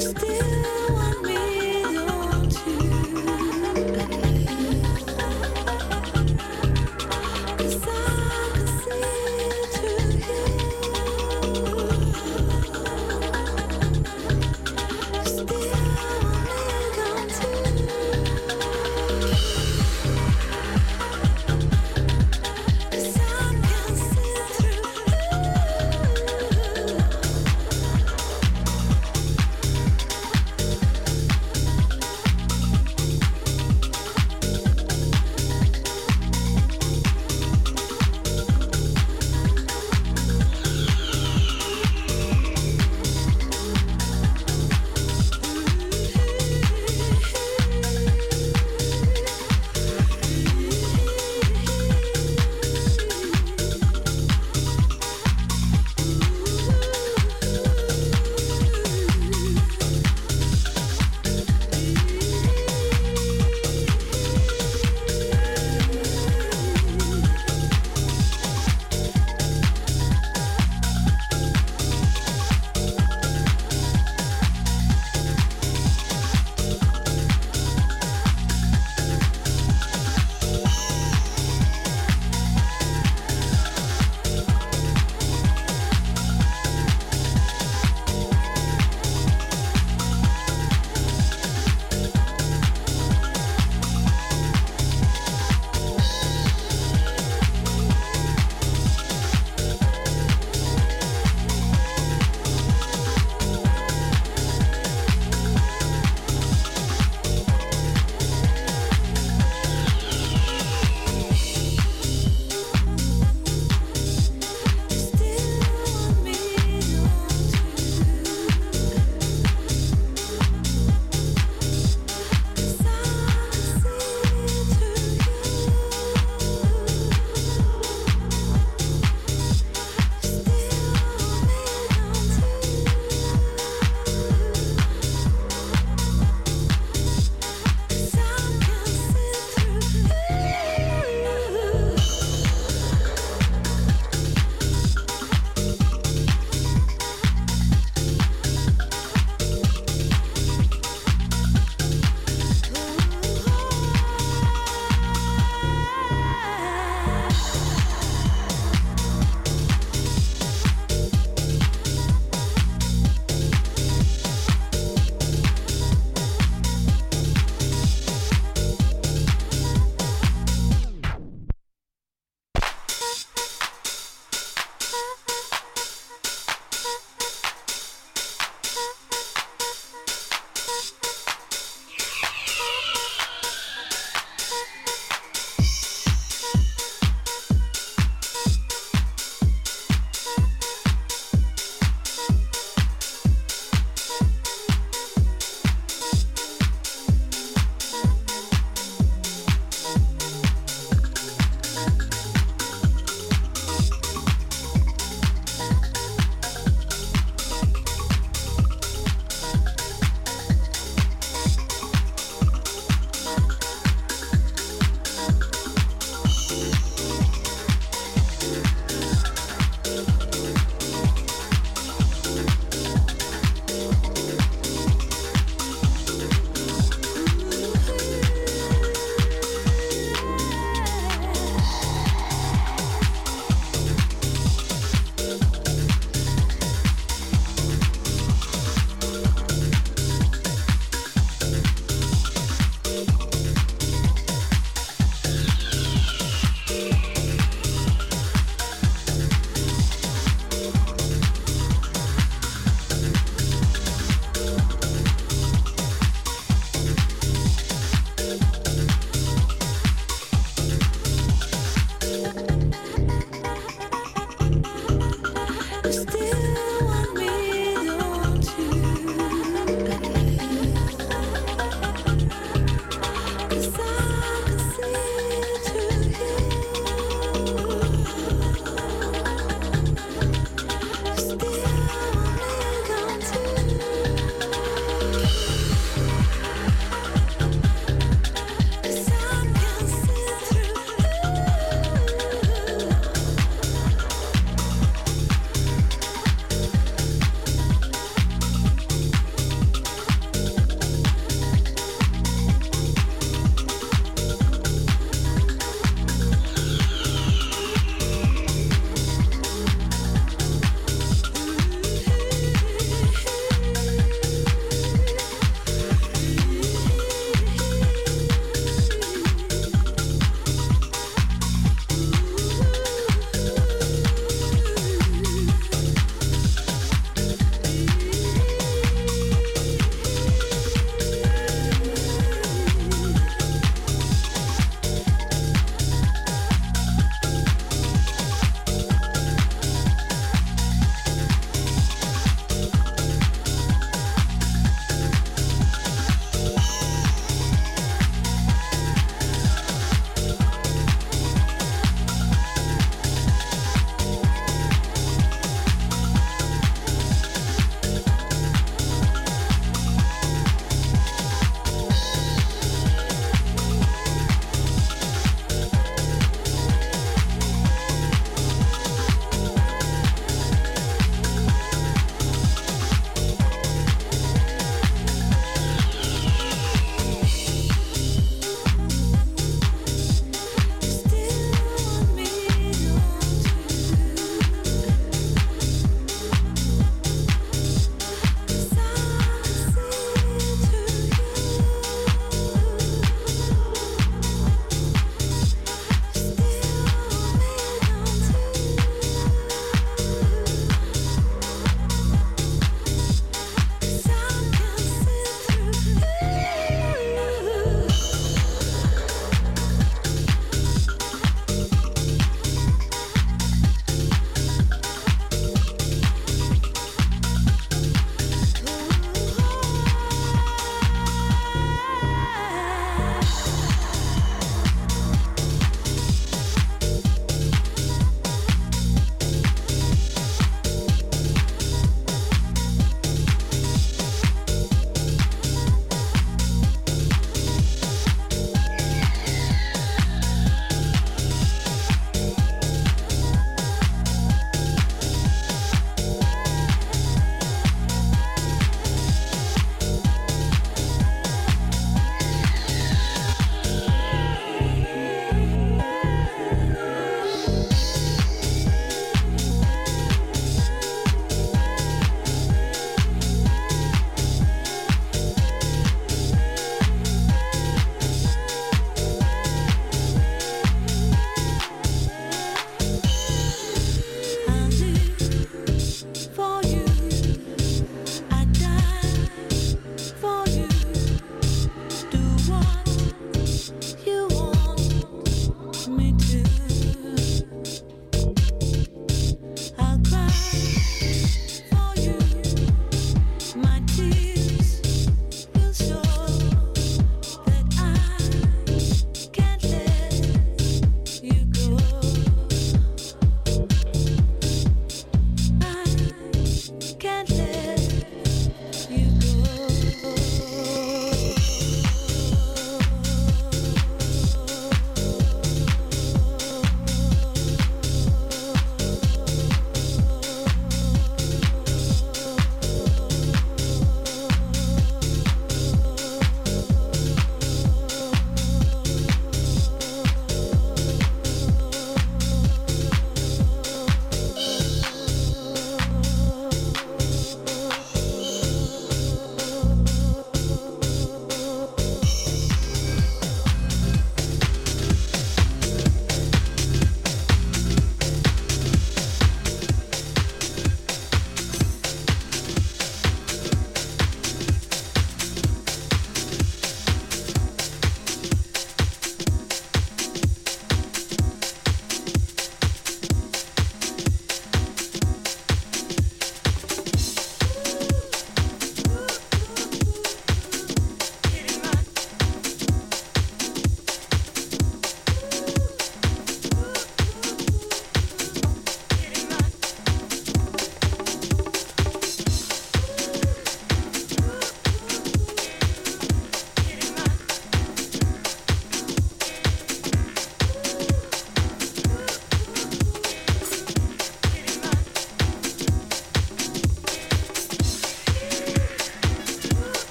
still